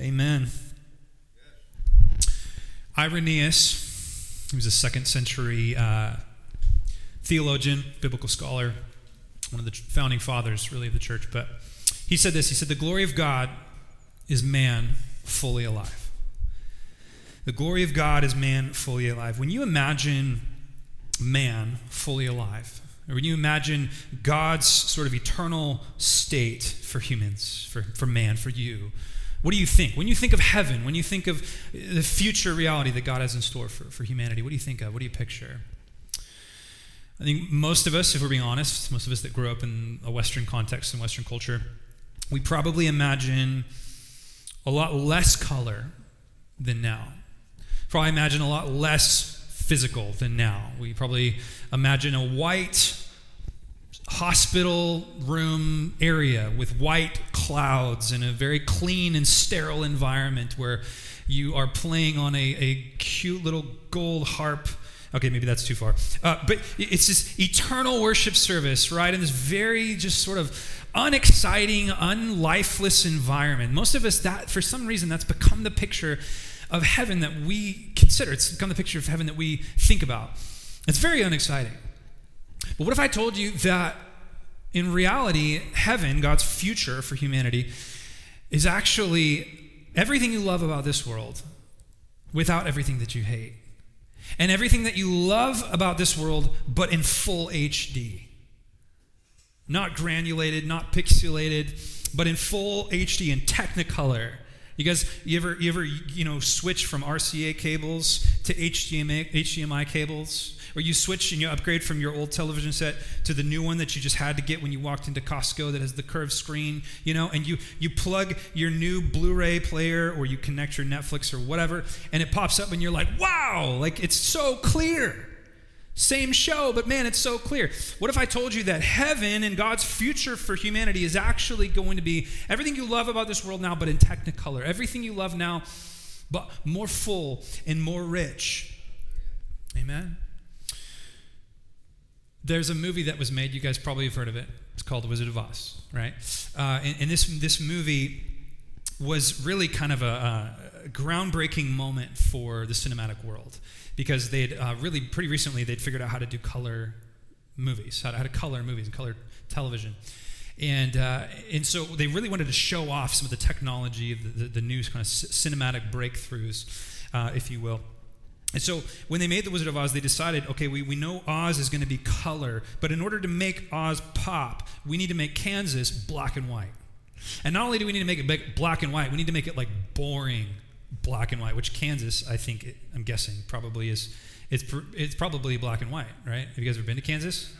Amen. Irenaeus, he was a second century uh, theologian, biblical scholar, one of the founding fathers, really, of the church. But he said this He said, The glory of God is man fully alive. The glory of God is man fully alive. When you imagine man fully alive, or when you imagine God's sort of eternal state for humans, for, for man, for you, what do you think? When you think of heaven, when you think of the future reality that God has in store for, for humanity, what do you think of? What do you picture? I think most of us, if we're being honest, most of us that grew up in a Western context and Western culture, we probably imagine a lot less color than now. Probably imagine a lot less physical than now. We probably imagine a white hospital room area with white clouds in a very clean and sterile environment where you are playing on a, a cute little gold harp. Okay, maybe that's too far. Uh, but it's this eternal worship service, right? In this very just sort of unexciting, unlifeless environment. Most of us, that for some reason, that's become the picture of heaven that we consider. It's become the picture of heaven that we think about. It's very unexciting. But what if I told you that in reality, heaven, God's future for humanity, is actually everything you love about this world without everything that you hate? And everything that you love about this world, but in full HD. Not granulated, not pixelated, but in full HD and Technicolor. You guys, you ever, you ever, you know, switch from RCA cables to HDMI, HDMI cables? Or you switch and you upgrade from your old television set to the new one that you just had to get when you walked into Costco that has the curved screen, you know, and you you plug your new Blu-ray player or you connect your Netflix or whatever, and it pops up and you're like, wow, like it's so clear. Same show, but man, it's so clear. What if I told you that heaven and God's future for humanity is actually going to be everything you love about this world now, but in technicolor? Everything you love now, but more full and more rich. Amen? There's a movie that was made. You guys probably have heard of it. It's called The Wizard of Oz, right? Uh, and, and, this this movie was really kind of a, a, groundbreaking moment for the cinematic world because they'd uh, really pretty recently they'd figured out how to do color movies, how to, how to color movies and color television. And, uh, and so they really wanted to show off some of the technology, the, the, the new kind of cinematic breakthroughs, uh, if you will. And so when they made The Wizard of Oz, they decided okay, we, we know Oz is going to be color, but in order to make Oz pop, we need to make Kansas black and white. And not only do we need to make it black and white, we need to make it like boring black and white, which Kansas, I think, it, I'm guessing, probably is. It's, it's probably black and white, right? Have you guys ever been to Kansas?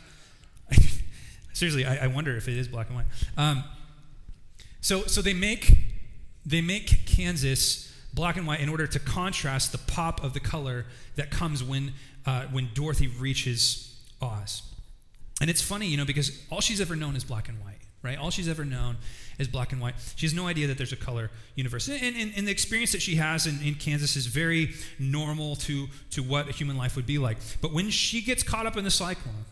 Seriously, I, I, wonder if it is black and white. Um, so, so they make they make Kansas black and white in order to contrast the pop of the color that comes when, uh, when Dorothy reaches Oz. And it's funny, you know, because all she's ever known is black and white, right? All she's ever known is black and white. She has no idea that there's a color universe. And, and, and the experience that she has in, in Kansas is very normal to, to what a human life would be like. But when she gets caught up in the cyclone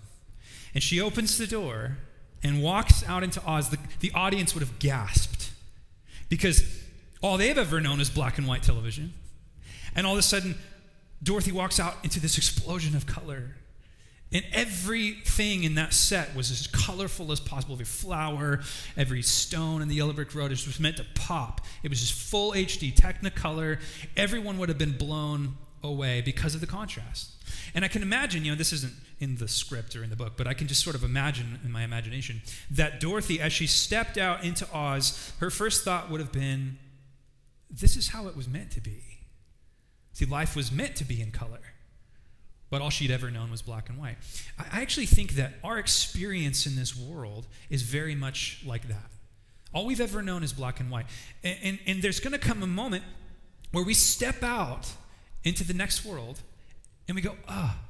and she opens the door and walks out into Oz, the, the audience would have gasped because all they've ever known is black and white television. And all of a sudden, Dorothy walks out into this explosion of color. And everything in that set was as colorful as possible. Every flower, every stone in the yellow brick road was meant to pop. It was just full HD, Technicolor. Everyone would have been blown away because of the contrast. And I can imagine, you know, this isn't in the script or in the book, but I can just sort of imagine in my imagination that Dorothy, as she stepped out into Oz, her first thought would have been, this is how it was meant to be. See, life was meant to be in color, but all she'd ever known was black and white. I actually think that our experience in this world is very much like that. All we've ever known is black and white. And, and, and there's going to come a moment where we step out into the next world and we go, ah, oh,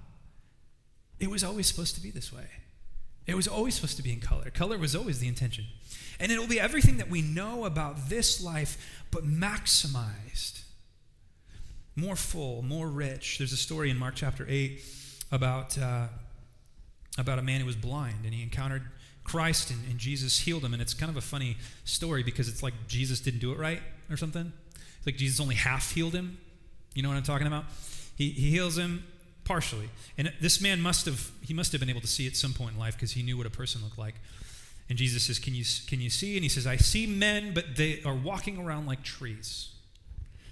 it was always supposed to be this way. It was always supposed to be in color. Color was always the intention. And it will be everything that we know about this life, but maximized. More full, more rich. There's a story in Mark chapter 8 about, uh, about a man who was blind, and he encountered Christ, and, and Jesus healed him. And it's kind of a funny story because it's like Jesus didn't do it right or something. It's like Jesus only half healed him. You know what I'm talking about? He, he heals him partially. And this man must have he must have been able to see at some point in life because he knew what a person looked like. And Jesus says, "Can you can you see?" And he says, "I see men, but they are walking around like trees."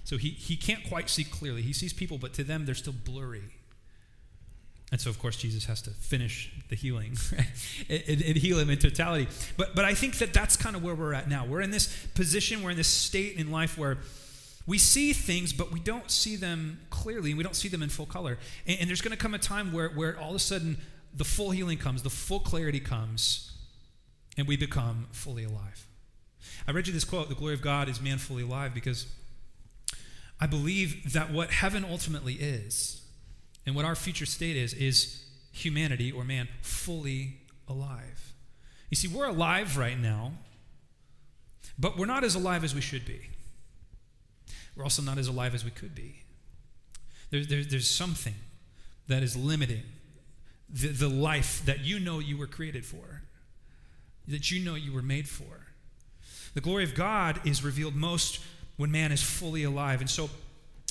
So he he can't quite see clearly. He sees people, but to them they're still blurry. And so, of course, Jesus has to finish the healing and, and, heal him in totality. But, but I think that that's kind of where we're at now. We're in this position, we're in this state in life where we see things, but we don't see them clearly, and we don't see them in full color. And, and there's going to come a time where, where all of a sudden the full healing comes, the full clarity comes, and we become fully alive. I read you this quote The glory of God is man fully alive because I believe that what heaven ultimately is and what our future state is, is humanity or man fully alive. You see, we're alive right now, but we're not as alive as we should be. We're also not as alive as we could be. There, there, there's something that is limiting the, the life that you know you were created for, that you know you were made for. The glory of God is revealed most when man is fully alive. And so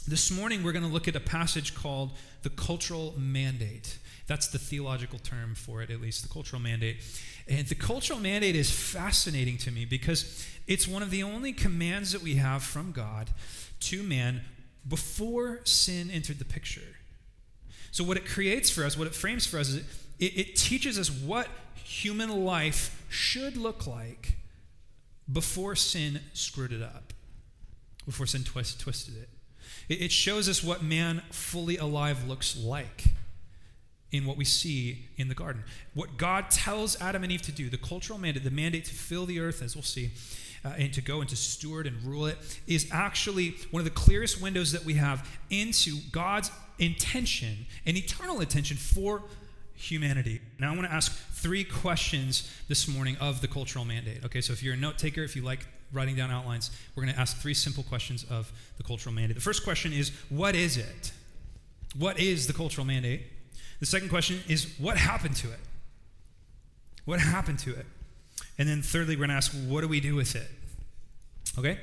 this morning we're going to look at a passage called the cultural mandate. That's the theological term for it, at least, the cultural mandate. And the cultural mandate is fascinating to me because it's one of the only commands that we have from God to man before sin entered the picture. So, what it creates for us, what it frames for us, is it, it teaches us what human life should look like before sin screwed it up, before sin twist, twisted it. it. It shows us what man fully alive looks like in what we see in the garden. What God tells Adam and Eve to do, the cultural mandate, the mandate to fill the earth, as we'll see, uh, and to go and to steward and rule it, is actually one of the clearest windows that we have into God's intention and eternal intention for humanity. Now, I want to ask three questions this morning of the cultural mandate. Okay, so if you're a note taker, if you like writing down outlines, we're going to ask three simple questions of the cultural mandate. The first question is what is it? What is the cultural mandate? The second question is what happened to it? What happened to it? And then thirdly, we're going to ask what do we do with it? Okay?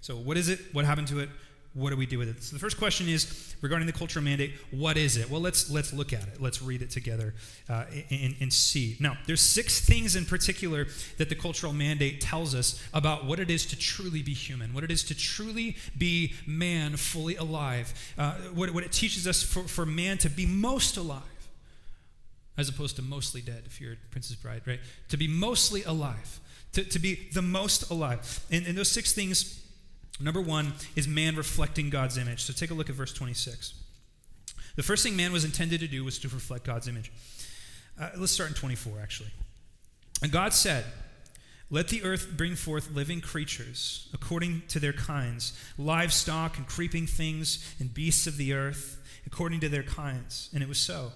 So, what is it? What happened to it? what do we do with it? So the first question is regarding the cultural mandate. What is it? Well, let's let's look at it. Let's read it together uh, and, and see. Now, there's six things in particular that the cultural mandate tells us about what it is to truly be human, what it is to truly be man, fully alive, uh, what, what it teaches us for, for man to be most alive, as opposed to mostly dead. If you're Princess Bride, right? To be mostly alive, to, to be the most alive, and, and those six things Number one is man reflecting God's image. So take a look at verse 26. The first thing man was intended to do was to reflect God's image. Uh, let's start in 24, actually. And God said, Let the earth bring forth living creatures according to their kinds, livestock and creeping things and beasts of the earth according to their kinds. And it was so.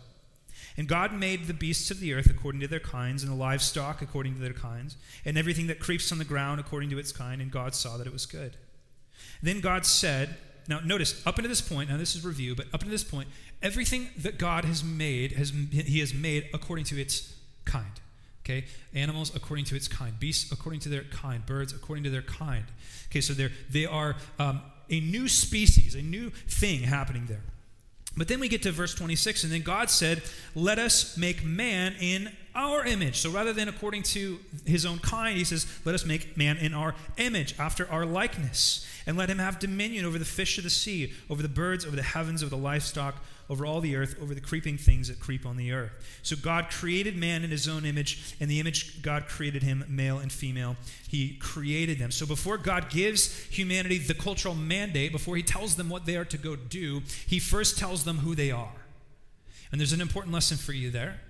And God made the beasts of the earth according to their kinds, and the livestock according to their kinds, and everything that creeps on the ground according to its kind. And God saw that it was good. Then God said, now notice, up until this point, now this is review, but up until this point, everything that God has made, has, he has made according to its kind. Okay? Animals according to its kind, beasts according to their kind, birds according to their kind. Okay, so they're, they are um, a new species, a new thing happening there. But then we get to verse 26, and then God said, Let us make man in our image. So rather than according to his own kind, he says, Let us make man in our image, after our likeness and let him have dominion over the fish of the sea, over the birds, over the heavens, over the livestock, over all the earth, over the creeping things that creep on the earth. So God created man in his own image, and the image God created him, male and female. He created them. So before God gives humanity the cultural mandate, before he tells them what they are to go do, he first tells them who they are. And there's an important lesson for you there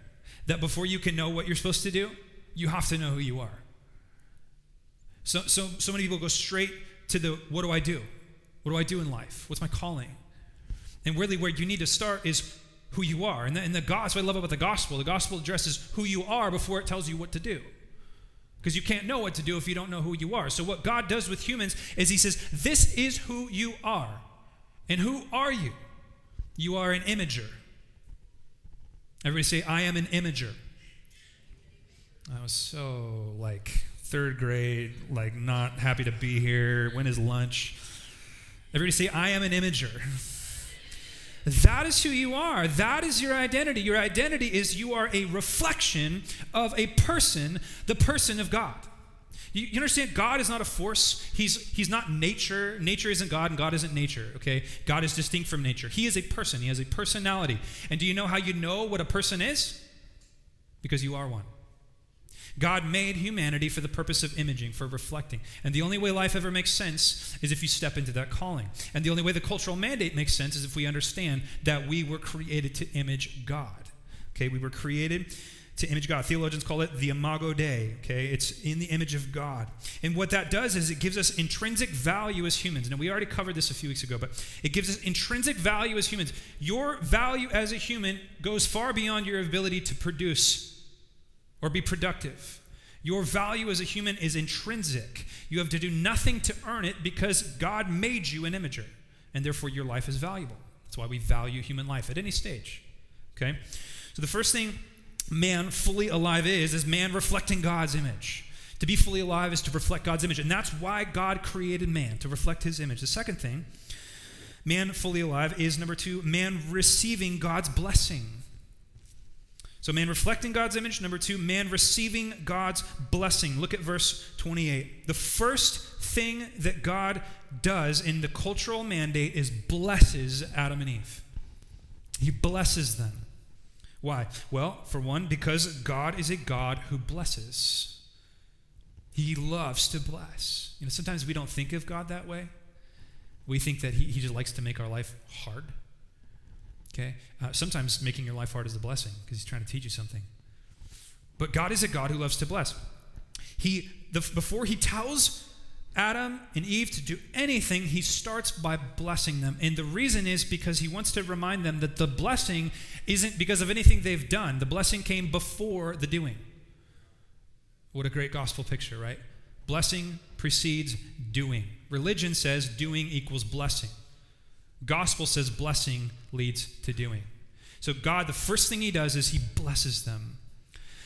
that before you can know what you're supposed to do, you have to know who you are. So, so, so many people go straight to the what do I do? What do I do in life? What's my calling? And really, where you need to start is who you are. And the, and the gospel, I love about the gospel, the gospel addresses who you are before it tells you what to do. Because you can't know what to do if you don't know who you are. So, what God does with humans is He says, This is who you are. And who are you? You are an imager. Everybody say, I am an imager. I was so like third grade, like not happy to be here. When is lunch? Everybody say, I am an imager. That is who you are. That is your identity. Your identity is you are a reflection of a person, the person of God. You, you, understand? God is not a force. He's, he's not nature. Nature isn't God, and God isn't nature, okay? God is distinct from nature. He is a person, He has a personality. And do you know how you know what a person is? Because you are one. God made humanity for the purpose of imaging, for reflecting. And the only way life ever makes sense is if you step into that calling. And the only way the cultural mandate makes sense is if we understand that we were created to image God. Okay, we were created to image God. Theologians call it the imago Dei, okay? It's in the image of God. And what that does is it gives us intrinsic value as humans. Now, we already covered this a few weeks ago, but it gives us intrinsic value as humans. Your value as a human goes far beyond your ability to produce or be productive. Your value as a human is intrinsic. You have to do nothing to earn it because God made you an imager, and therefore your life is valuable. That's why we value human life at any stage. Okay? So the first thing man fully alive is, is man reflecting God's image. To be fully alive is to reflect God's image. And that's why God created man, to reflect his image. The second thing, man fully alive, is number two, man receiving God's blessing. So, man reflecting God's image. Number two, man receiving God's blessing. Look at verse 28. The first thing that God does in the cultural mandate is blesses Adam and Eve. He blesses them. Why? Well, for one, because God is a God who blesses. He loves to bless. You know, sometimes we don't think of God that way. We think that He, he just likes to make our life hard. Okay? Uh, sometimes making your life hard is a blessing because He's trying to teach you something. But God is a God who loves to bless. He, the, before He tells Adam and Eve to do anything, he starts by blessing them. And the reason is because he wants to remind them that the blessing isn't because of anything they've done, the blessing came before the doing. What a great gospel picture, right? Blessing precedes doing. Religion says doing equals blessing. Gospel says blessing leads to doing. So, God, the first thing he does is he blesses them.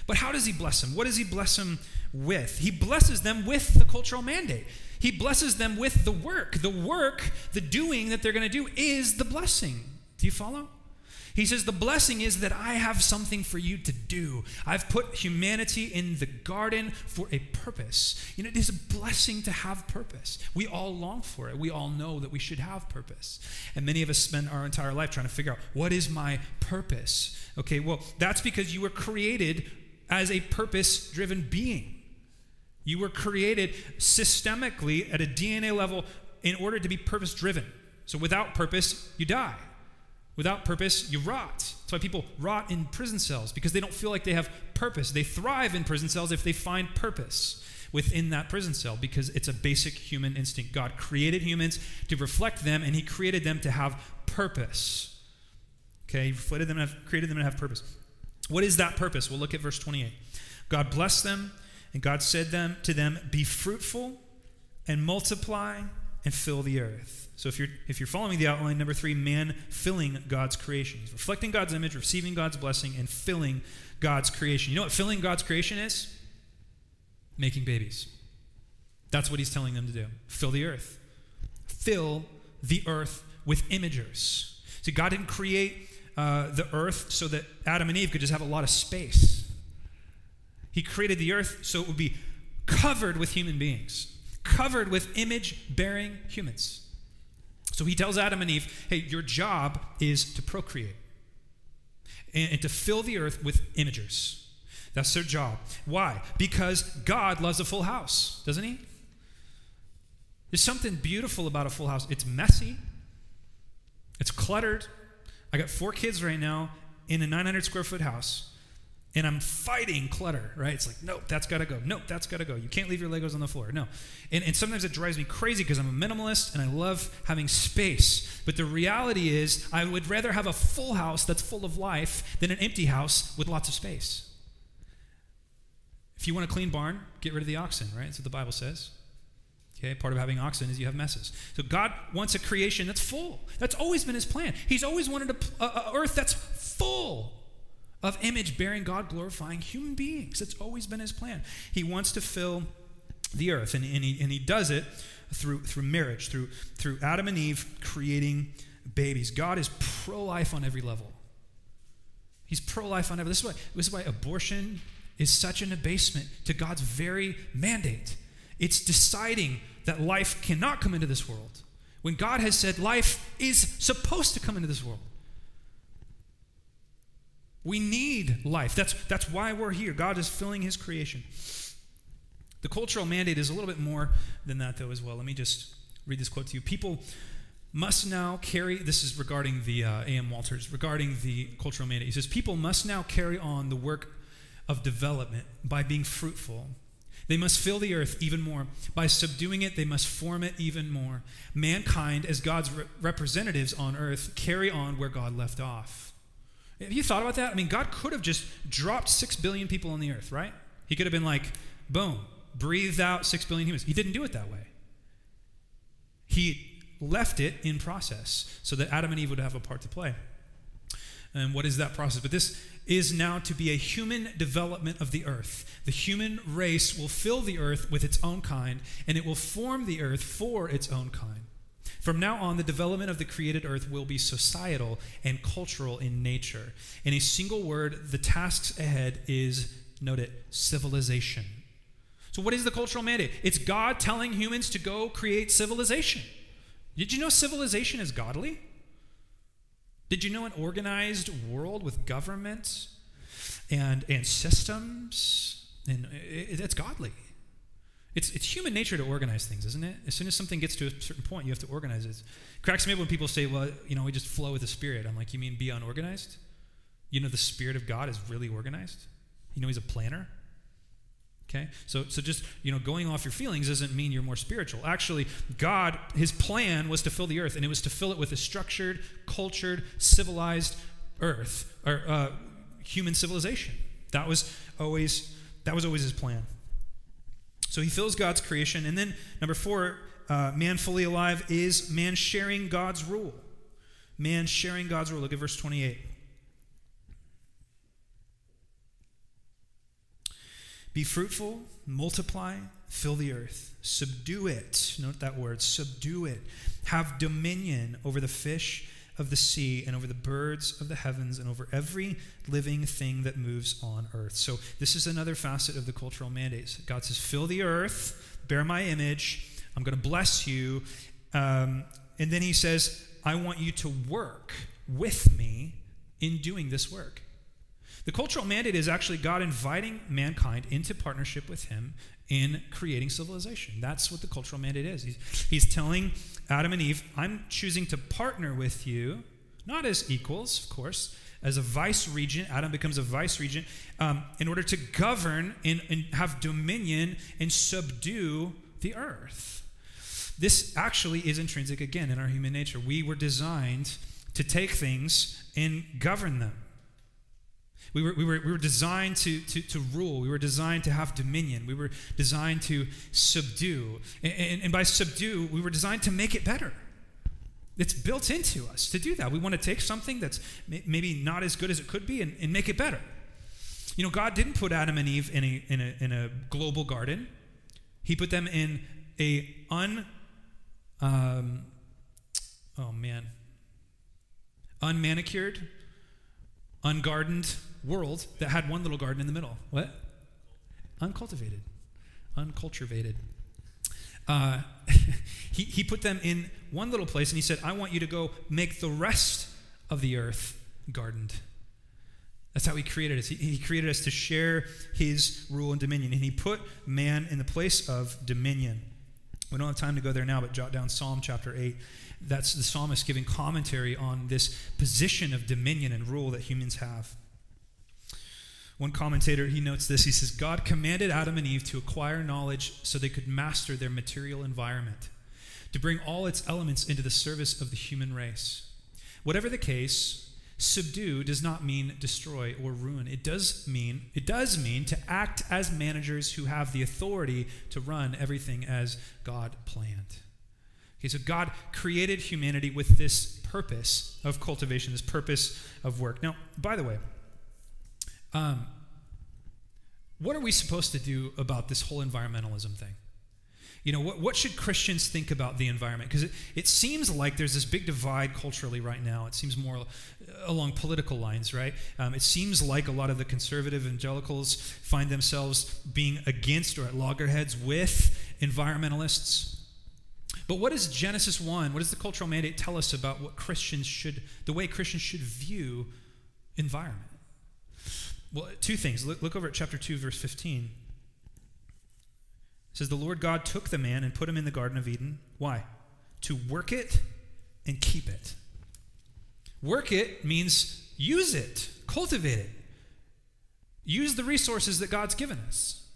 But how does he bless them? What does he bless them with? He blesses them with the cultural mandate. He blesses them with the work. The work, the doing that they're going to do is the blessing. Do you follow? He says, The blessing is that I have something for you to do. I've put humanity in the garden for a purpose. You know, it is a blessing to have purpose. We all long for it. We all know that we should have purpose. And many of us spend our entire life trying to figure out, What is my purpose? Okay, well, that's because you were created as a purpose driven being. You were created systemically at a DNA level in order to be purpose driven. So without purpose, you die. Without purpose, you rot. That's why people rot in prison cells because they don't feel like they have purpose. They thrive in prison cells if they find purpose within that prison cell because it's a basic human instinct. God created humans to reflect them and He created them to have purpose. Okay, He created them, created them to have purpose. What is that purpose? We'll look at verse 28. God blessed them, and God said them to them, Be fruitful and multiply and fill the earth. So if you're if you're following the outline, number three, man filling God's creation. He's reflecting God's image, receiving God's blessing, and filling God's creation. You know what filling God's creation is? Making babies. That's what he's telling them to do. Fill the earth. Fill the earth with imagers. See, God didn't create uh, the earth so that Adam and Eve could just have a lot of space. He created the earth so it would be covered with human beings, covered with image bearing humans. So he tells Adam and Eve, hey, your job is to procreate and, and to fill the earth with imagers. That's their job. Why? Because God loves a full house, doesn't he? There's something beautiful about a full house. It's messy, it's cluttered, I got four kids right now in a 900 square foot house, and I'm fighting clutter, right? It's like, nope, that's got to go. Nope, that's got to go. You can't leave your Legos on the floor. No. And, and sometimes it drives me crazy because I'm a minimalist and I love having space. But the reality is, I would rather have a full house that's full of life than an empty house with lots of space. If you want a clean barn, get rid of the oxen, right? That's what the Bible says. Okay, part of having oxen is you have messes. So God wants a creation that's full. That's always been His plan. He's always wanted a, a, a earth that's full of image bearing God glorifying human beings. It's always been His plan. He wants to fill the earth, and, and, he, and he does it through, through marriage, through, through Adam and Eve creating babies. God is pro life on every level. He's pro life on every this is, why, this is why abortion is such an abasement to God's very mandate. It's deciding that life cannot come into this world when God has said life is supposed to come into this world. We need life. That's, that's why we're here. God is filling his creation. The cultural mandate is a little bit more than that, though, as well. Let me just read this quote to you. People must now carry, this is regarding the uh, A.M. Wolters, regarding the cultural mandate. He says, People must now carry on the work of development by being fruitful. They must fill the earth even more. By subduing it, they must form it even more. Mankind, as God's re- representatives on earth, carry on where God left off. Have you thought about that? I mean, God could have just dropped six billion people on the earth, right? He could have been like, boom, breathed out six billion humans. He didn't do it that way. He left it in process so that Adam and Eve would have a part to play. And what is that process? But this is now to be a human development of the earth. The human race will fill the earth with its own kind, and it will form the earth for its own kind. From now on, the development of the created earth will be societal and cultural in nature. In a single word, the tasks ahead is, note it, civilization. So, what is the cultural mandate? It's God telling humans to go create civilization. Did you know civilization is godly? Did you know an organized world with government and, and systems? And it, it's godly. It's, it's human nature to organize things, isn't it? As soon as something gets to a certain point, you have to organize it. it cracks me up when people say, well, you know, we just flow with the Spirit. I'm like, you mean be unorganized? You know, the Spirit of God is really organized? You know, He's a planner? Okay? So, so just, you know, going off your feelings doesn't mean you're more spiritual. Actually, God, his plan was to fill the earth, and it was to fill it with a structured, cultured, civilized earth, or uh, human civilization. That was always, that was always his plan. So he fills God's creation. And then, number four, uh, man fully alive is man sharing God's rule. Man sharing God's rule. Look at verse 28. Be fruitful, multiply, fill the earth, subdue it. Note that word, subdue it. Have dominion over the fish of the sea and over the birds of the heavens and over every living thing that moves on earth. So, this is another facet of the cultural mandates. God says, Fill the earth, bear my image, I'm going to bless you. Um, and then he says, I want you to work with me in doing this work. The cultural mandate is actually God inviting mankind into partnership with Him in creating civilization. That's what the cultural mandate is. He's, he's telling Adam and Eve, I'm choosing to partner with you, not as equals, of course, as a vice regent. Adam becomes a vice regent um, in order to govern and, and have dominion and subdue the earth. This actually is intrinsic again in our human nature. We were designed to take things and govern them. We were, we were, we were designed to, to, to rule. We were designed to have dominion. We were designed to subdue. And, and, and by subdue, we were designed to make it better. It's built into us to do that. We want to take something that's maybe not as good as it could be and, and make it better. You know, God didn't put Adam and Eve in a, in a, in a global garden, He put them in a un. Um, oh, man. Unmanicured, ungardened world that had one little garden in the middle. What? Uncultivated, uncultivated. Uh, he, he put them in one little place and he said, I want you to go make the rest of the earth gardened. That's how he created us. He, he created us to share his rule and dominion. And he put man in the place of dominion. We don't have time to go there now, but jot down Psalm chapter 8. That's the psalmist giving commentary on this position of dominion and rule that humans have. One commentator, he notes this. He says, God commanded Adam and Eve to acquire knowledge so they could master their material environment, to bring all its elements into the service of the human race. Whatever the case, subdue does not mean destroy or ruin. It does mean it does mean to act as managers who have the authority to run everything as God planned. Okay, so God created humanity with this purpose of cultivation, this purpose of work. Now, by the way, um, what are we supposed to do about this whole environmentalism thing? You know, what, what should Christians think about the environment? Because it, it seems like there's this big divide culturally right now. It seems more along political lines, right? Um, it seems like a lot of the conservative evangelicals find themselves being against or at loggerheads with environmentalists. But what does Genesis 1, what does the cultural mandate tell us about what Christians should, the way Christians should view environment? Well, two things. Look, look over at chapter 2, verse 15. It says, The Lord God took the man and put him in the Garden of Eden. Why? To work it and keep it. Work it means use it, cultivate it. Use the resources that God's given us.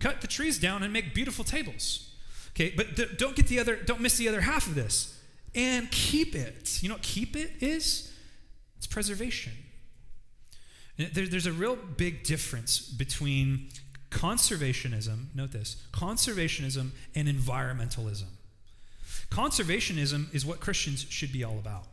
Cut the trees down and make beautiful tables. Okay, but th- don't get the other, don't miss the other half of this. And keep it. You know what keep it is? It's preservation. There, there's a real big difference between conservationism, note this, conservationism and environmentalism. Conservationism is what Christians should be all about.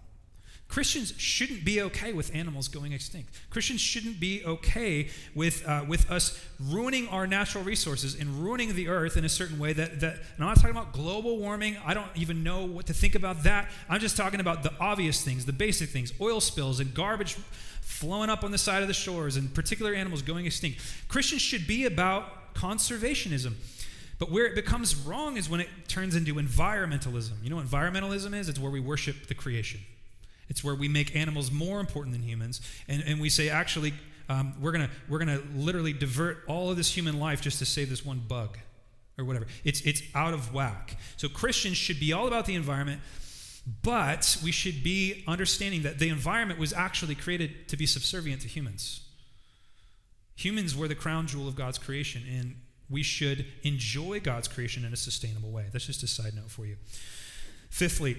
Christians shouldn't be okay with animals going extinct. Christians shouldn't be okay with, uh, with us ruining our natural resources and ruining the earth in a certain way that, that, and I'm not talking about global warming. I don't even know what to think about that. I'm just talking about the obvious things, the basic things, oil spills and garbage flowing up on the side of the shores and particular animals going extinct. Christians should be about conservationism. But where it becomes wrong is when it turns into environmentalism. You know what environmentalism is? It's where we worship the creation. It's where we make animals more important than humans. And, and we say, actually, um, we're going we're gonna literally divert all of this human life just to save this one bug or whatever. It's, it's out of whack. So Christians should be all about the environment. But we should be understanding that the environment was actually created to be subservient to humans. Humans were the crown jewel of God's creation, and we should enjoy God's creation in a sustainable way. That's just a side note for you. Fifthly,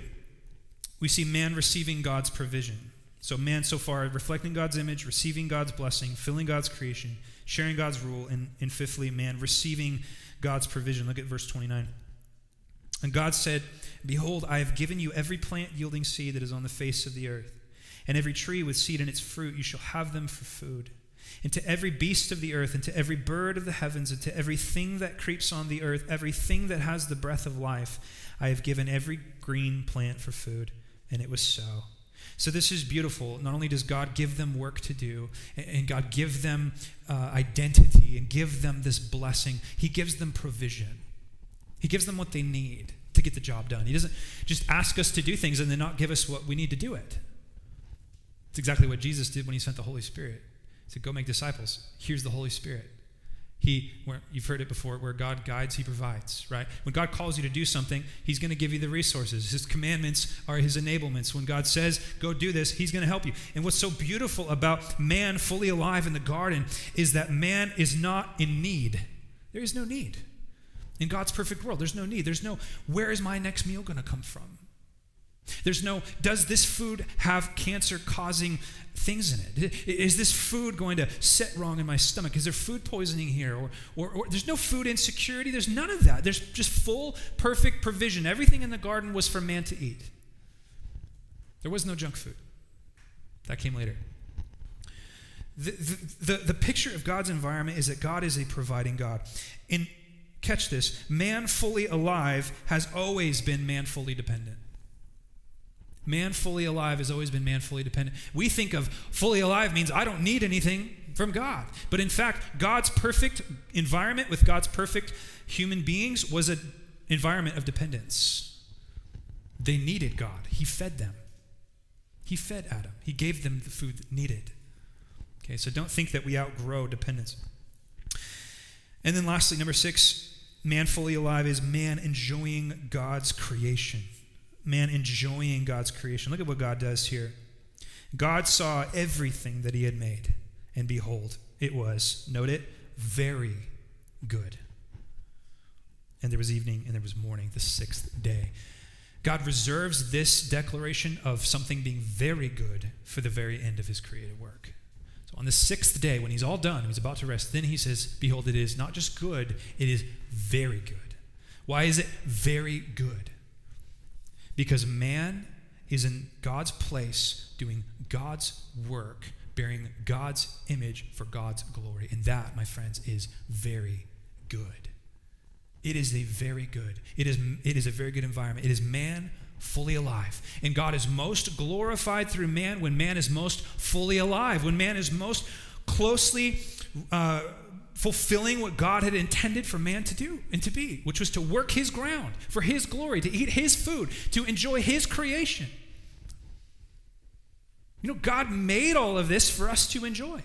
we see man receiving God's provision. So, man so far reflecting God's image, receiving God's blessing, filling God's creation, sharing God's rule, and, and fifthly, man receiving God's provision. Look at verse 29. And God said, Behold, I have given you every plant yielding seed that is on the face of the earth, and every tree with seed in its fruit, you shall have them for food. And to every beast of the earth, and to every bird of the heavens, and to everything that creeps on the earth, everything that has the breath of life, I have given every green plant for food. And it was so. So this is beautiful. Not only does God give them work to do, and God give them uh, identity, and give them this blessing, He gives them provision. He gives them what they need to get the job done. He doesn't just ask us to do things and then not give us what we need to do it. It's exactly what Jesus did when he sent the Holy Spirit. He said, Go make disciples. Here's the Holy Spirit. He, where, you've heard it before, where God guides, He provides, right? When God calls you to do something, He's going to give you the resources. His commandments are His enablements. When God says, go do this, He's going to help you. And what's so beautiful about man fully alive in the garden is that man is not in need. There is no need. In God's perfect world, there's no need. There's no, where is my next meal going to come from? There's no, does this food have cancer causing things in it? Is this food going to set wrong in my stomach? Is there food poisoning here? Or, or, or, there's no food insecurity. There's none of that. There's just full, perfect provision. Everything in the garden was for man to eat. There was no junk food. That came later. The, the, the, the picture of God's environment is that God is a providing God. In catch this, man fully alive has always been man fully dependent. Man fully alive has always been man fully dependent. We think of fully alive means I don't need anything from God. But in fact, God's perfect environment with God's perfect human beings was an environment of dependence. They needed God, He fed them. He fed Adam, He gave them the food needed. Okay, so don't think that we outgrow dependence. And then lastly, number six, Man fully alive is man enjoying God's creation. Man enjoying God's creation. Look at what God does here. God saw everything that he had made, and behold, it was, note it, very good. And there was evening and there was morning, the sixth day. God reserves this declaration of something being very good for the very end of his created work. On the sixth day, when he's all done, he's about to rest, then he says, Behold, it is not just good, it is very good. Why is it very good? Because man is in God's place doing God's work, bearing God's image for God's glory. And that, my friends, is very good. it is a very good. It is, it is a very good environment. It is man fully alive. And God is most glorified through man when man is most fully alive, when man is most closely uh, fulfilling what God had intended for man to do and to be, which was to work his ground for his glory, to eat his food, to enjoy his creation. You know, God made all of this for us to enjoy.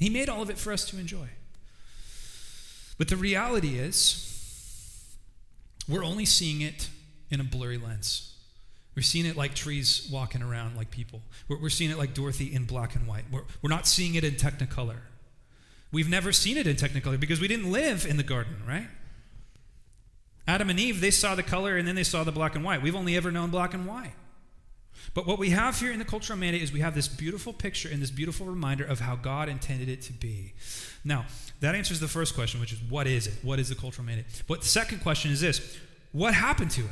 He made all of it for us to enjoy. But the reality is, we're only seeing it in a blurry lens. We're seeing it like trees walking around like people. We're, we're seeing it like Dorothy in black and white. We're, we're not seeing it in Technicolor. We've never seen it in Technicolor because we didn't live in the garden, right? Adam and Eve, they saw the color and then they saw the black and white. We've only ever known black and white. But what we have here in the cultural mandate is we have this beautiful picture and this beautiful reminder of how God intended it to be. Now, that answers the first question, which is what is it? What is the cultural mandate? But the second question is this what happened to it?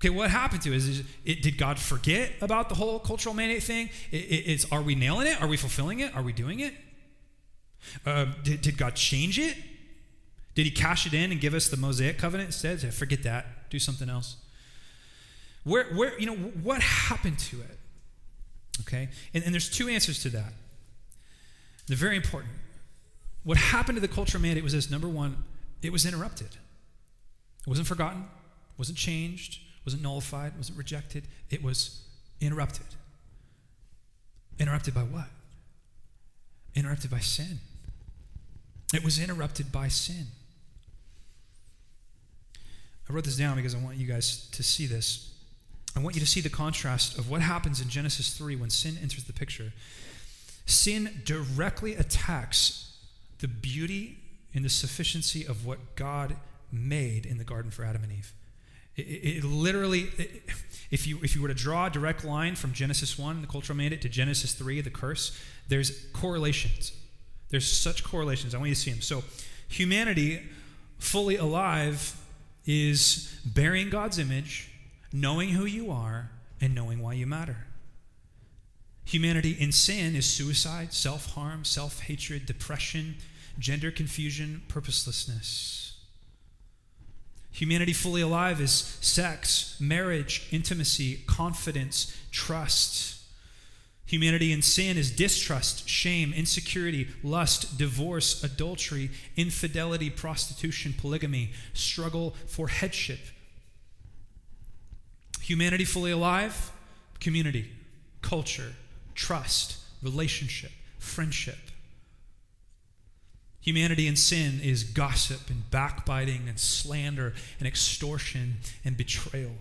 Okay, what happened to it? Is it, did God forget about the whole cultural mandate thing? It, it, it's, are we nailing it? Are we fulfilling it? Are we doing it? Uh, did, did God change it? Did he cash it in and give us the Mosaic covenant instead? Forget that. Do something else. Where, where, you know, what happened to it? Okay? And, and there's two answers to that. They're very important. What happened to the cultural mandate was this number one, it was interrupted. It wasn't forgotten, wasn't changed, wasn't nullified, wasn't rejected. It was interrupted. Interrupted by what? Interrupted by sin. It was interrupted by sin. I wrote this down because I want you guys to see this. I want you to see the contrast of what happens in Genesis 3 when sin enters the picture. Sin directly attacks the beauty and the sufficiency of what God made in the garden for Adam and Eve. It, it, it literally, it, if you if you were to draw a direct line from Genesis 1, the cultural mandate, to Genesis 3, the curse, there's correlations. There's such correlations. I want you to see them. So, humanity fully alive is bearing God's image knowing who you are and knowing why you matter. Humanity in sin is suicide, self harm, self hatred, depression, gender confusion, purposelessness. Humanity fully alive is sex, marriage, intimacy, confidence, trust. Humanity in sin is distrust, shame, insecurity, lust, divorce, adultery, infidelity, prostitution, polygamy, struggle for headship, Humanity fully alive, community, culture, trust, relationship, friendship. Humanity in sin is gossip and backbiting and slander and extortion and betrayal.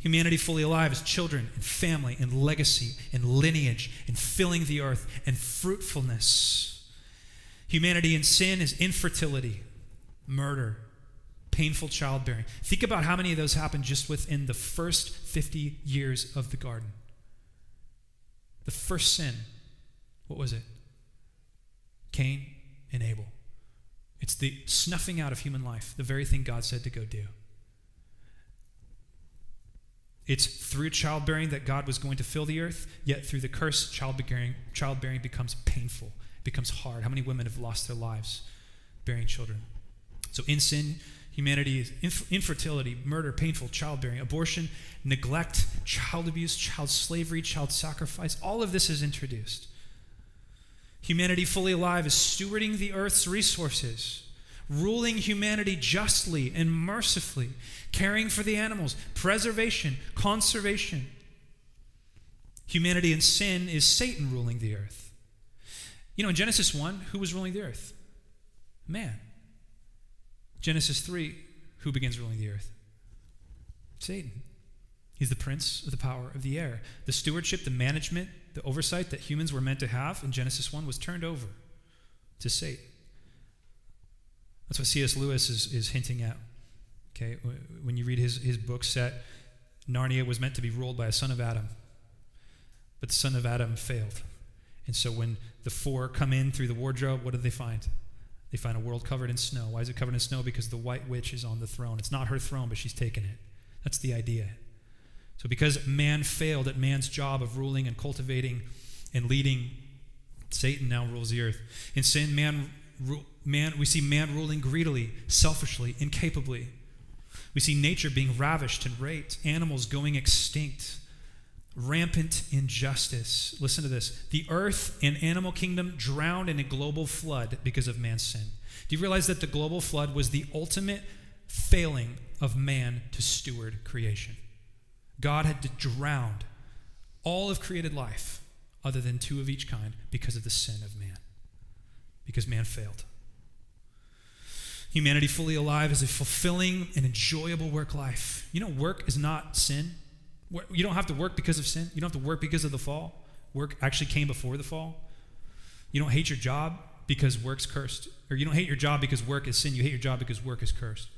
Humanity fully alive is children and family and legacy and lineage and filling the earth and fruitfulness. Humanity in sin is infertility, murder, painful childbearing. Think about how many of those happened just within the first 50 years of the garden. The first sin, what was it? Cain and Abel. It's the snuffing out of human life, the very thing God said to go do. It's through childbearing that God was going to fill the earth, yet through the curse, childbearing, childbearing becomes painful, becomes hard. How many women have lost their lives bearing children? So in sin, humanity is inf- infertility, murder, painful childbearing, abortion, neglect, child abuse, child slavery, child sacrifice. All of this is introduced. Humanity fully alive is stewarding the earth's resources, ruling humanity justly and mercifully, caring for the animals, preservation, conservation. Humanity in sin is Satan ruling the earth. You know, in Genesis 1, who was ruling the earth? Man. Genesis 3, who begins ruling the earth? Satan. He's the prince of the power of the air. The stewardship, the management, the oversight that humans were meant to have in Genesis 1 was turned over to Satan. That's what C.S. Lewis is, is hinting at. Okay, when you read his, his book set, Narnia was meant to be ruled by a son of Adam, but the son of Adam failed. And so when the four come in through the wardrobe, what do they find? They find a world covered in snow. Why is it covered in snow? Because the white witch is on the throne. It's not her throne, but she's taken it. That's the idea. So, because man failed at man's job of ruling and cultivating and leading, Satan now rules the earth. In sin, man man, we see man ruling greedily, selfishly, incapably. We see nature being ravished and raped, animals going extinct, rampant injustice. Listen to this. The earth and animal kingdom drowned in a global flood because of man's sin. Do you realize that the global flood was the ultimate failing of man to steward creation? God had drowned all of created life other than two of each kind because of the sin of man, because man failed. Humanity fully alive is a fulfilling and enjoyable work life. You know, work is not sin. You don't have to work because of sin. You don't have to work because of the fall. Work actually came before the fall. You don't hate your job because work's cursed. Or you don't hate your job because work is sin. You hate your job because work is cursed.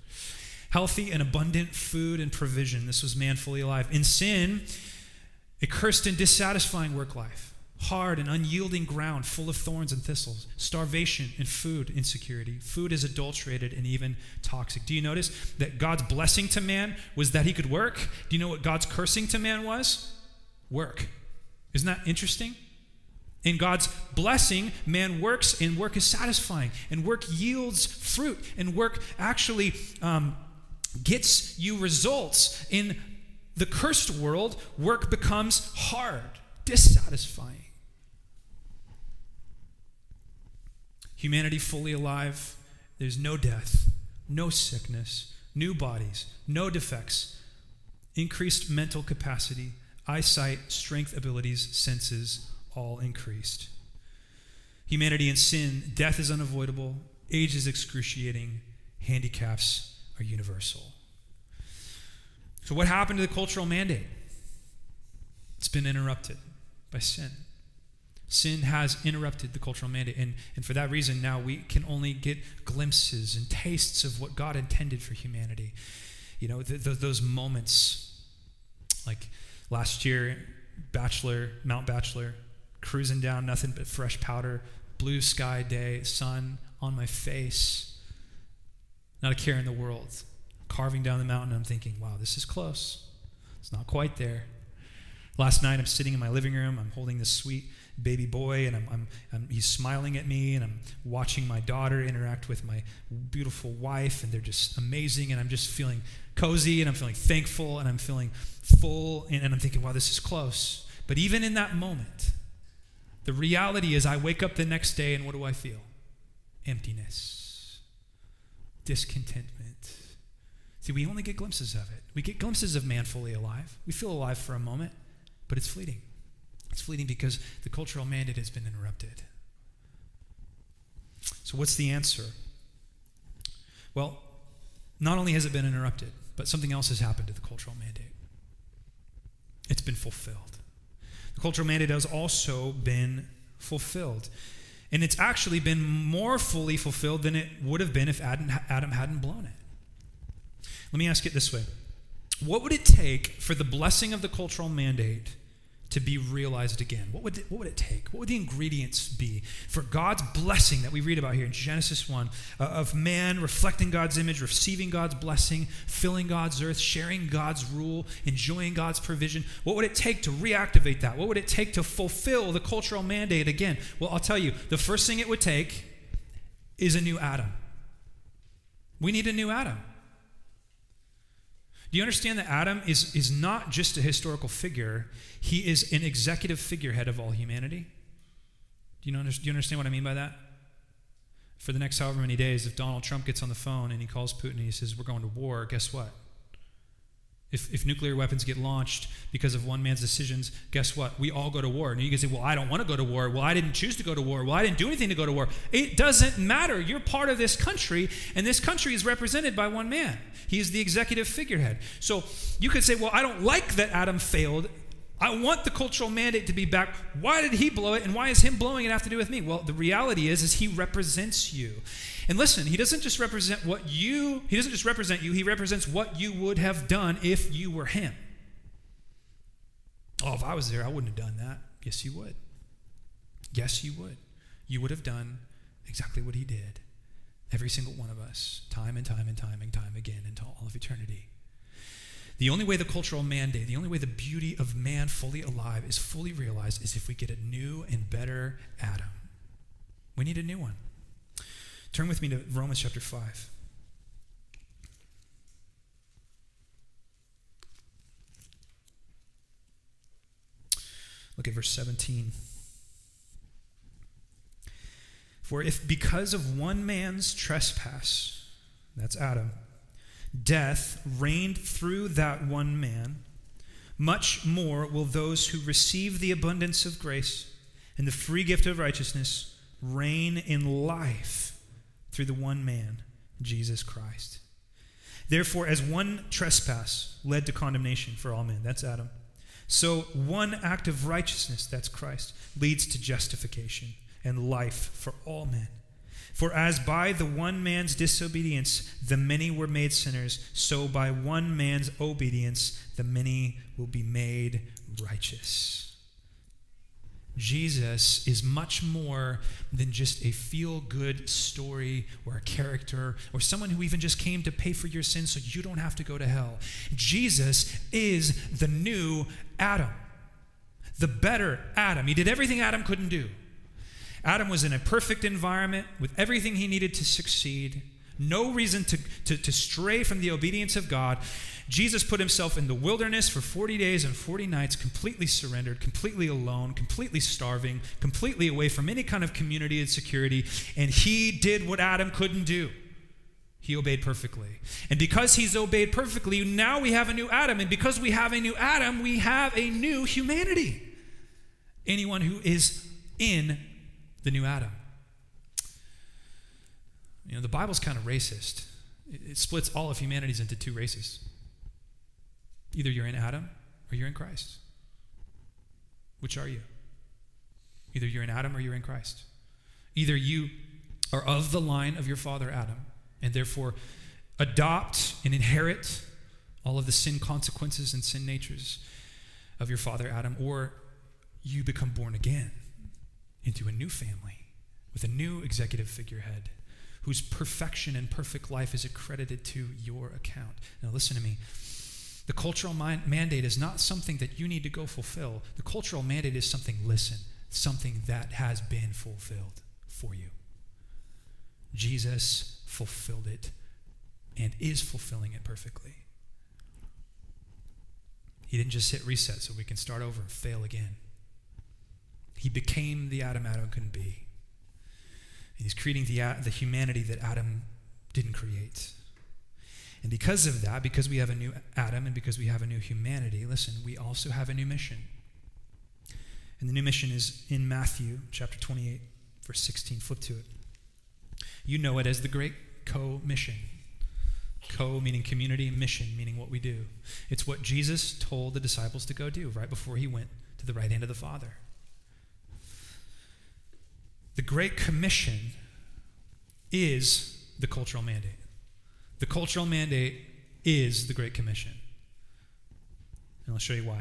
Healthy and abundant food and provision. This was man fully alive. In sin, a cursed and dissatisfying work life hard and unyielding ground full of thorns and thistles, starvation and food insecurity. Food is adulterated and even toxic. Do you notice that God's blessing to man was that he could work? Do you know what God's cursing to man was? Work. Isn't that interesting? In God's blessing, man works, and work is satisfying, and work yields fruit, and work actually um, gets you results. In the cursed world, work becomes hard, dissatisfying. Humanity fully alive, there's no death, no sickness, new bodies, no defects, increased mental capacity, eyesight, strength, abilities, senses, all increased. Humanity in sin, death is unavoidable, age is excruciating, handicaps are universal. So, what happened to the cultural mandate? It's been interrupted by sin. Sin has interrupted the cultural mandate. And, and for that reason, now we can only get glimpses and tastes of what God intended for humanity. You know, th- th- those moments, like last year, Bachelor, Mount Bachelor, cruising down, nothing but fresh powder, blue sky day, sun on my face, not a care in the world. Carving down the mountain, I'm thinking, wow, this is close. It's not quite there. Last night, I'm sitting in my living room, I'm holding this sweet baby boy, and I'm, I'm, I'm, he's smiling at me, and I'm watching my daughter interact with my beautiful wife, and they're just amazing, and I'm just feeling cozy, and I'm feeling thankful, and I'm feeling full, and, and I'm thinking, wow, this is close. But even in that moment, the reality is, I wake up the next day, and what do I feel? Emptiness, discontentment. See, we only get glimpses of it. We get glimpses of man fully alive. We feel alive for a moment, but it's fleeting. It's fleeting because the cultural mandate has been interrupted. So, what's the answer? Well, not only has it been interrupted, but something else has happened to the cultural mandate. It's been fulfilled. The cultural mandate has also been fulfilled. And it's actually been more fully fulfilled than it would have been if Adam, Adam hadn't blown it. Let me ask it this way What would it take for the blessing of the cultural mandate to be realized again? What would, it, what would it take? What would the ingredients be for God's blessing that we read about here in Genesis 1 uh, of man reflecting God's image, receiving God's blessing, filling God's earth, sharing God's rule, enjoying God's provision? What would it take to reactivate that? What would it take to fulfill the cultural mandate again? Well, I'll tell you, the first thing it would take is a new Adam. We need a new Adam. Do you understand that Adam is, is not just a historical figure? He is an executive figurehead of all humanity. Do you, know, do you understand what I mean by that? For the next however many days, if Donald Trump gets on the phone and he calls Putin and he says, We're going to war, guess what? If, if nuclear weapons get launched because of one man's decisions, guess what? We all go to war. And you can say, well, I don't want to go to war. Well, I didn't choose to go to war. Well, I didn't do anything to go to war. It doesn't matter. You're part of this country, and this country is represented by one man. He is the executive figurehead. So you could say, well, I don't like that Adam failed I want the cultural mandate to be back. Why did he blow it and why is him blowing it have to do with me? Well, the reality is is he represents you. And listen, he doesn't just represent what you he doesn't just represent you, he represents what you would have done if you were him. Oh, if I was there, I wouldn't have done that. Yes, you would. Yes, you would. You would have done exactly what he did. Every single one of us, time and time and time and time again until all of eternity. The only way the cultural mandate, the only way the beauty of man fully alive is fully realized is if we get a new and better Adam. We need a new one. Turn with me to Romans chapter 5. Look at verse 17. For if because of one man's trespass, that's Adam, death reigned through that one man, much more will those who receive the abundance of grace and the free gift of righteousness reign in life through the one man, Jesus Christ. Therefore, as one trespass led to condemnation for all men, that's Adam, so one act of righteousness, that's Christ, leads to justification and life for all men. For as by the one man's disobedience the many were made sinners, so by one man's obedience the many will be made righteous. Jesus is much more than just a feel good story or a character or someone who even just came to pay for your sins so you don't have to go to hell. Jesus is the new Adam, the better Adam. He did everything Adam couldn't do. Adam was in a perfect environment with everything he needed to succeed, no reason to, to, to, stray from the obedience of God. Jesus put himself in the wilderness for 40 days and 40 nights, completely surrendered, completely alone, completely starving, completely away from any kind of community and security, and he did what Adam couldn't do. He obeyed perfectly. And because he's obeyed perfectly, now we have a new Adam. And because we have a new Adam, we have a new humanity. Anyone who is in the new Adam. You know, the Bible's kind of racist. It, splits all of humanities into two races. Either you're in Adam or you're in Christ. Which are you? Either you're in Adam or you're in Christ. Either you are of the line of your father Adam and therefore adopt and inherit all of the sin consequences and sin natures of your father Adam, or you become born again into a new family with a new executive figurehead whose perfection and perfect life is accredited to your account. Now, listen to me. The cultural mandate is not something that you need to go fulfill. The cultural mandate is something, listen, something that has been fulfilled for you. Jesus fulfilled it and is fulfilling it perfectly. He didn't just hit reset so we can start over and fail again. He became the Adam Adam couldn't be. He's creating the, the humanity that Adam didn't create. And because of that, because we have a new Adam and because we have a new humanity, listen, we also have a new mission. And the new mission is in Matthew chapter 28, verse 16. Flip to it. You know it as the Great Co mission. Co meaning community, mission meaning what we do. It's what Jesus told the disciples to go do right before he went to the right hand of the Father. The Great Commission is the cultural mandate. The cultural mandate is the Great Commission. And I'll show you why.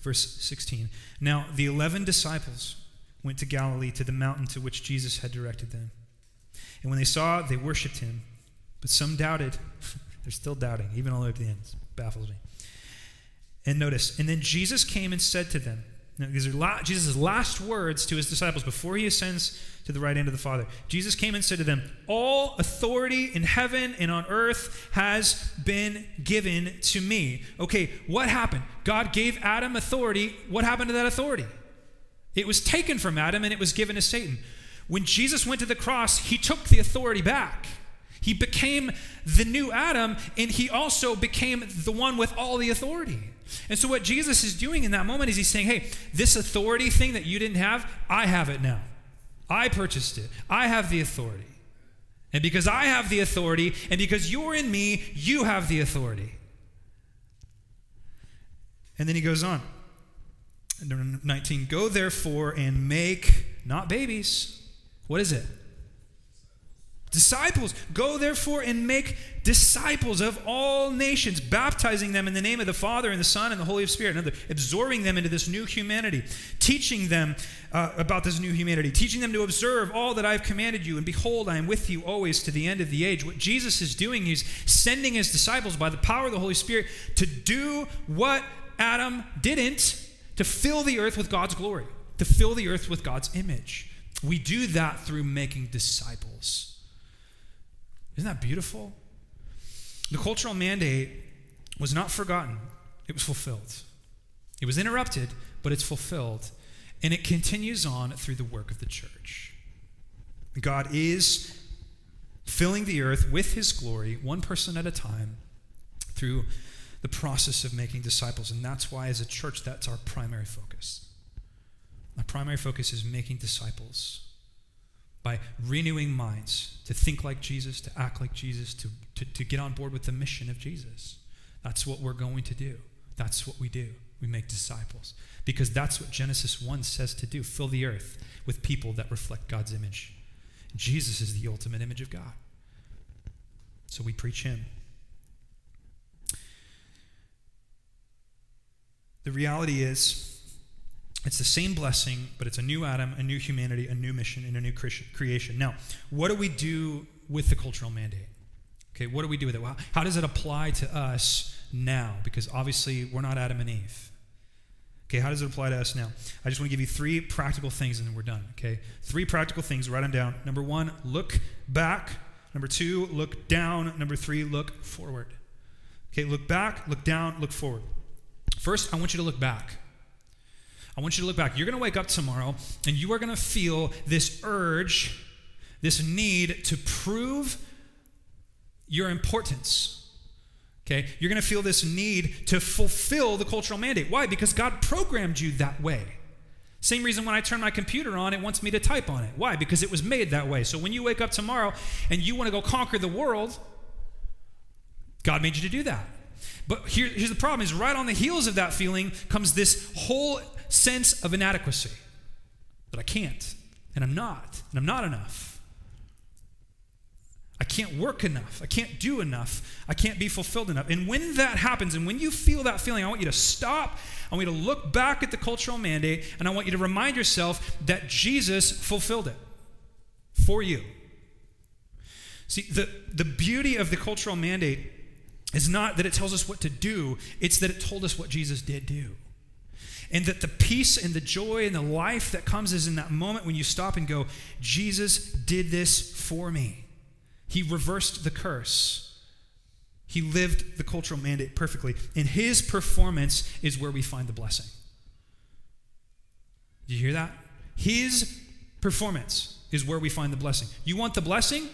Verse 16. Now, the 11 disciples went to Galilee to the mountain to which Jesus had directed them. And when they saw, they worshiped him. But some doubted. They're still doubting, even all the way to the end. It baffles me. And notice, and then Jesus came and said to them, now, these are Jesus' last words to his disciples before he ascends to the right hand of the Father. Jesus came and said to them, All authority in heaven and on earth has been given to me. Okay, what happened? God gave Adam authority. What happened to that authority? It was taken from Adam and it was given to Satan. When Jesus went to the cross, he took the authority back. He became the new Adam, and he also became the one with all the authority. And so, what Jesus is doing in that moment is he's saying, Hey, this authority thing that you didn't have, I have it now. I purchased it. I have the authority. And because I have the authority, and because you're in me, you have the authority. And then he goes on. 19, go therefore and make, not babies, what is it? Disciples. Go therefore and make disciples of all nations, baptizing them in the name of the Father and the Son and the Holy Spirit, and absorbing them into this new humanity, teaching them uh, about this new humanity, teaching them to observe all that I've commanded you. And behold, I am with you always to the end of the age. What Jesus is doing, he's sending his disciples by the power of the Holy Spirit to do what Adam didn't, to fill the earth with God's glory, to fill the earth with God's image. We do that through making disciples Isn't that beautiful? The cultural mandate was not forgotten, it was fulfilled. It was interrupted, but it's fulfilled. And it continues on through the work of the church. God is filling the earth with his glory, one person at a time, through the process of making disciples. And that's why, as a church, that's our primary focus. Our primary focus is making disciples by renewing minds to think like Jesus, to act like Jesus, to, to, to get on board with the mission of Jesus. That's what we're going to do. That's what we do. We make disciples. Because that's what Genesis 1 says to do fill the earth with people that reflect God's image. Jesus is the ultimate image of God. So we preach Him. The reality is, it's the same blessing, but it's a new Adam, a new humanity, a new mission, and a new creation. Now, what do we do with the cultural mandate? Okay, what do we do with it? Well, how does it apply to us now? Because obviously, we're not Adam and Eve. Okay, how does it apply to us now? I just want to give you three practical things and then we're done. Okay, three practical things, write them down. Number one, look back. Number two, look down. Number three, look forward. Okay, look back, look down, look forward. First, I want you to look back. I want you to look back. You're going to wake up tomorrow and you are going to feel this urge, this need to prove your importance. Okay? You're going to feel this need to fulfill the cultural mandate. Why? Because God programmed you that way. Same reason when I turn my computer on, it wants me to type on it. Why? Because it was made that way. So when you wake up tomorrow and you want to go conquer the world, God made you to do that. But here, here's the problem is right on the heels of that feeling comes this whole sense of inadequacy. That I can't, and I'm not, and I'm not enough. I can't work enough. I can't do enough. I can't be fulfilled enough. And when that happens, and when you feel that feeling, I want you to stop. I want you to look back at the cultural mandate, and I want you to remind yourself that Jesus fulfilled it for you. See, the, the beauty of the cultural mandate is not that it tells us what to do, it's that it told us what Jesus did do. And that the peace and the joy and the life that comes is in that moment when you stop and go, Jesus did this for me. He reversed the curse. He lived the cultural mandate perfectly. And his performance is where we find the blessing. Do you hear that? His performance is where we find the blessing. You want the blessing?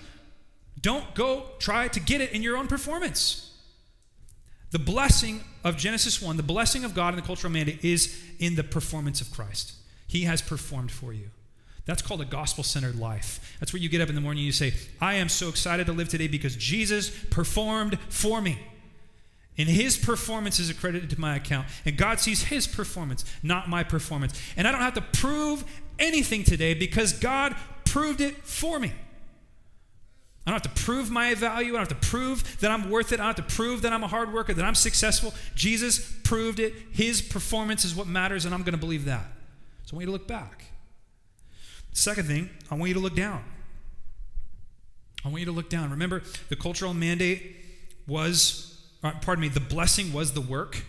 Don't go try to get it in your own performance. The blessing of Genesis 1, the blessing of God in the cultural mandate is in the performance of Christ. He has performed for you. That's called a gospel centered life. That's where you get up in the morning and you say, I am so excited to live today because Jesus performed for me. And his performance is accredited to my account. And God sees his performance, not my performance. And I don't have to prove anything today because God proved it for me. I don't have to prove my value. I don't have to prove that I'm worth it. I don't have to prove that I'm a hard worker, that I'm successful. Jesus proved it. His performance is what matters, and I'm going to believe that. So I want you to look back. Second thing, I want you to look down. I want you to look down. Remember, the cultural mandate was, uh, pardon me, the blessing was the work,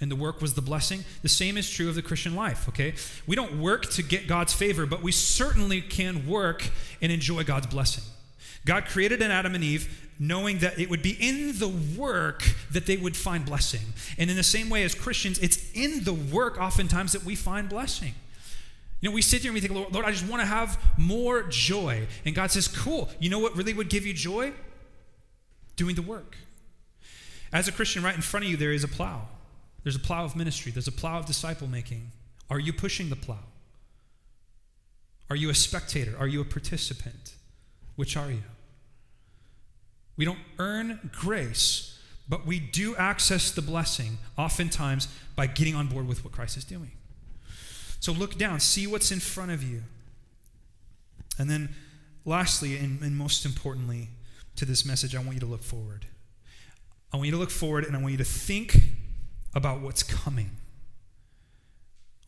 and the work was the blessing. The same is true of the Christian life, okay? We don't work to get God's favor, but we certainly can work and enjoy God's blessing. God created an Adam and Eve knowing that it would be in the work that they would find blessing. And in the same way as Christians, it's in the work oftentimes that we find blessing. You know, we sit here and we think, Lord, Lord, I just want to have more joy. And God says, cool. You know what really would give you joy? Doing the work. As a Christian, right in front of you, there is a plow. There's a plow of ministry, there's a plow of disciple making. Are you pushing the plow? Are you a spectator? Are you a participant? Which are you? We don't earn grace, but we do access the blessing oftentimes by getting on board with what Christ is doing. So look down, see what's in front of you. And then, lastly, and, and most importantly to this message, I want you to look forward. I want you to look forward and I want you to think about what's coming.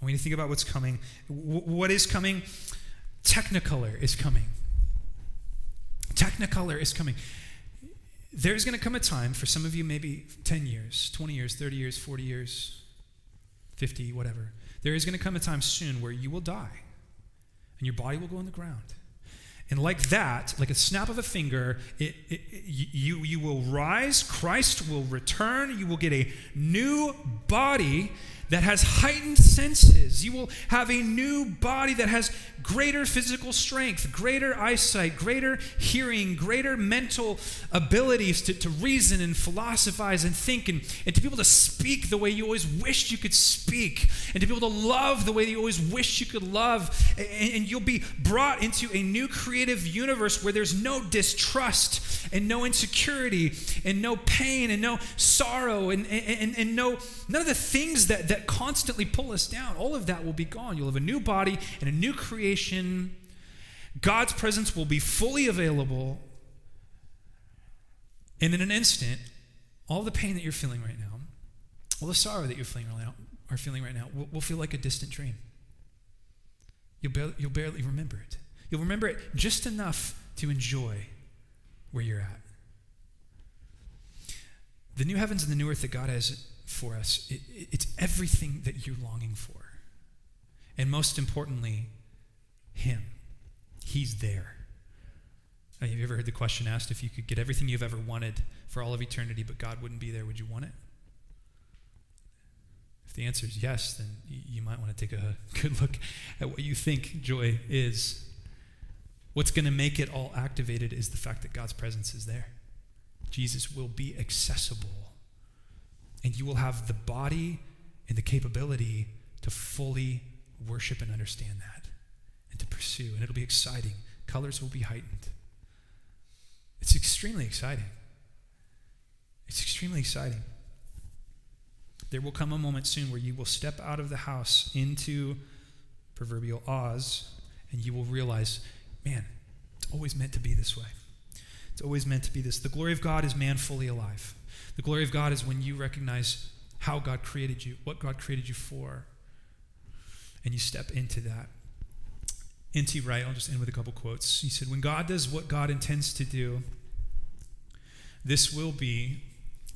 I want you to think about what's coming. W- what is coming? Technicolor is coming. Technicolor is coming there's going to come a time for some of you, maybe 10 years, 20 years, 30 years, 40 years, 50, whatever. There is going to come a time soon where you will die and your body will go on the ground. And like that, like a snap of a finger, it, it, it, you, you will rise, Christ will return, you will get a new body that has heightened senses. You will have a new body that has greater physical strength, greater eyesight, greater hearing, greater mental abilities to, to reason and philosophize and think, and, and to be able to speak the way you always wished you could speak, and to be able to love the way you always wished you could love. And, and you'll be brought into a new creative universe where there's no distrust and no insecurity and no pain and no sorrow and, and, and no none of the things that, that constantly pull us down. All of that will be gone. You'll have a new body and a new creation. God's presence will be fully available. And in an instant, all the pain that you're feeling right now, all the sorrow that you're feeling right now, are feeling right now will, will feel like a distant dream. You'll barely, you'll barely remember it. You'll remember it just enough to enjoy where you're at. The new heavens and the new earth that God has for us, it, it's everything that you're longing for. And most importantly, Him. He's there. Have you ever heard the question asked if you could get everything you've ever wanted for all of eternity, but God wouldn't be there, would you want it? If the answer is yes, then you might want to take a good look at what you think joy is. What's going to make it all activated is the fact that God's presence is there. Jesus will be accessible. And you will have the body and the capability to fully worship and understand that and to pursue. And it'll be exciting. Colors will be heightened. It's extremely exciting. It's extremely exciting. There will come a moment soon where you will step out of the house into proverbial Oz and you will realize man, it's always meant to be this way. It's always meant to be this. The glory of God is man fully alive. The glory of God is when you recognize how God created you, what God created you for, and you step into that. N.T. Wright, I'll just end with a couple quotes. He said, When God does what God intends to do, this will be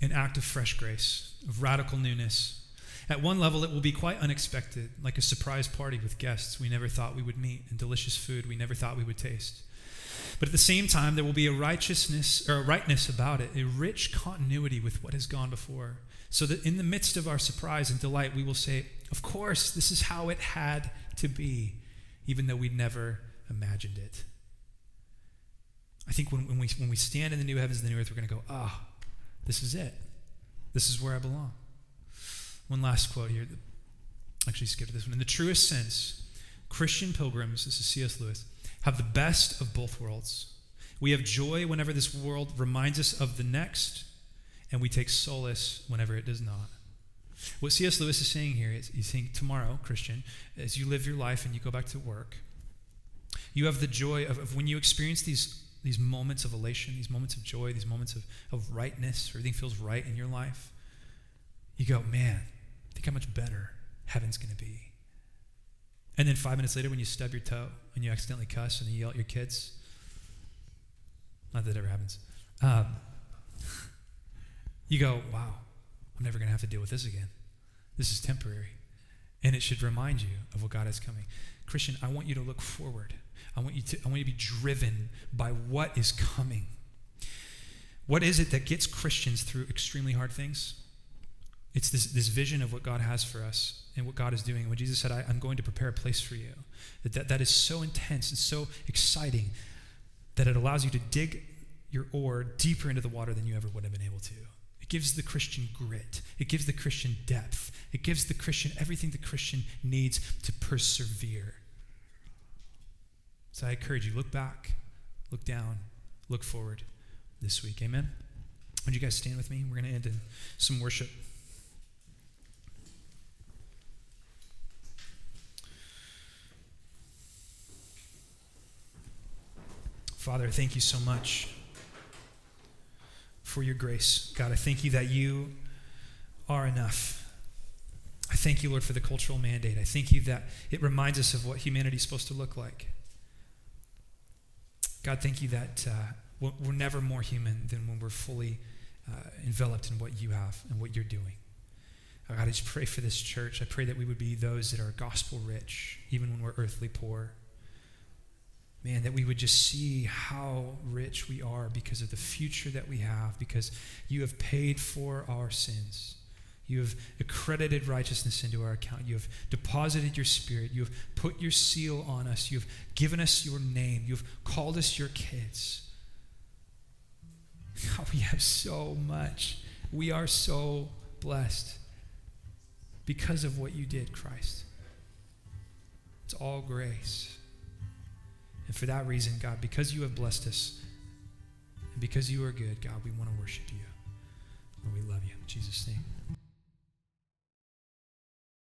an act of fresh grace, of radical newness. At one level, it will be quite unexpected, like a surprise party with guests we never thought we would meet and delicious food we never thought we would taste. But at the same time, there will be a righteousness or a rightness about it, a rich continuity with what has gone before. So that in the midst of our surprise and delight, we will say, Of course, this is how it had to be, even though we'd never imagined it. I think when, when, we, when we stand in the new heavens and the new earth, we're going to go, Ah, oh, this is it. This is where I belong. One last quote here. Actually, skip this one. In the truest sense, Christian pilgrims, this is C.S. Lewis, have the best of both worlds. We have joy whenever this world reminds us of the next, and we take solace whenever it does not. What C.S. Lewis is saying here is he's saying, tomorrow, Christian, as you live your life and you go back to work, you have the joy of, of when you experience these, these moments of elation, these moments of joy, these moments of, of rightness, everything feels right in your life. You go, man, think how much better heaven's going to be. And then five minutes later, when you stub your toe and you accidentally cuss and you yell at your kids, not that it ever happens, um, you go, wow, I'm never going to have to deal with this again. This is temporary. And it should remind you of what God is coming. Christian, I want you to look forward. I want you to, I want you to be driven by what is coming. What is it that gets Christians through extremely hard things? It's this, this vision of what God has for us and what God is doing. When Jesus said, I, am going to prepare a place for you, that, that, that is so intense and so exciting that it allows you to dig your oar deeper into the water than you ever would have been able to. It gives the Christian grit, it gives the Christian depth, it gives the Christian everything the Christian needs to persevere. So I encourage you look back, look down, look forward this week. Amen. Would you guys stand with me? We're going to end in some worship. Father, thank you so much for your grace. God, I thank you that you are enough. I thank you, Lord, for the cultural mandate. I thank you that it reminds us of what humanity is supposed to look like. God, thank you that uh, we're never more human than when we're fully uh, enveloped in what you have and what you're doing. God, I just pray for this church. I pray that we would be those that are gospel rich, even when we're earthly poor. Man, that we would just see how rich we are because of the future that we have, because you have paid for our sins. You have accredited righteousness into our account. You have deposited your spirit. You have put your seal on us. You have given us your name. You have called us your kids. God, oh, we have so much. We are so blessed because of what you did, Christ. It's all grace. And for that reason, God, because you have blessed us and because you are good, God, we want to worship you. And we love you. In Jesus' name.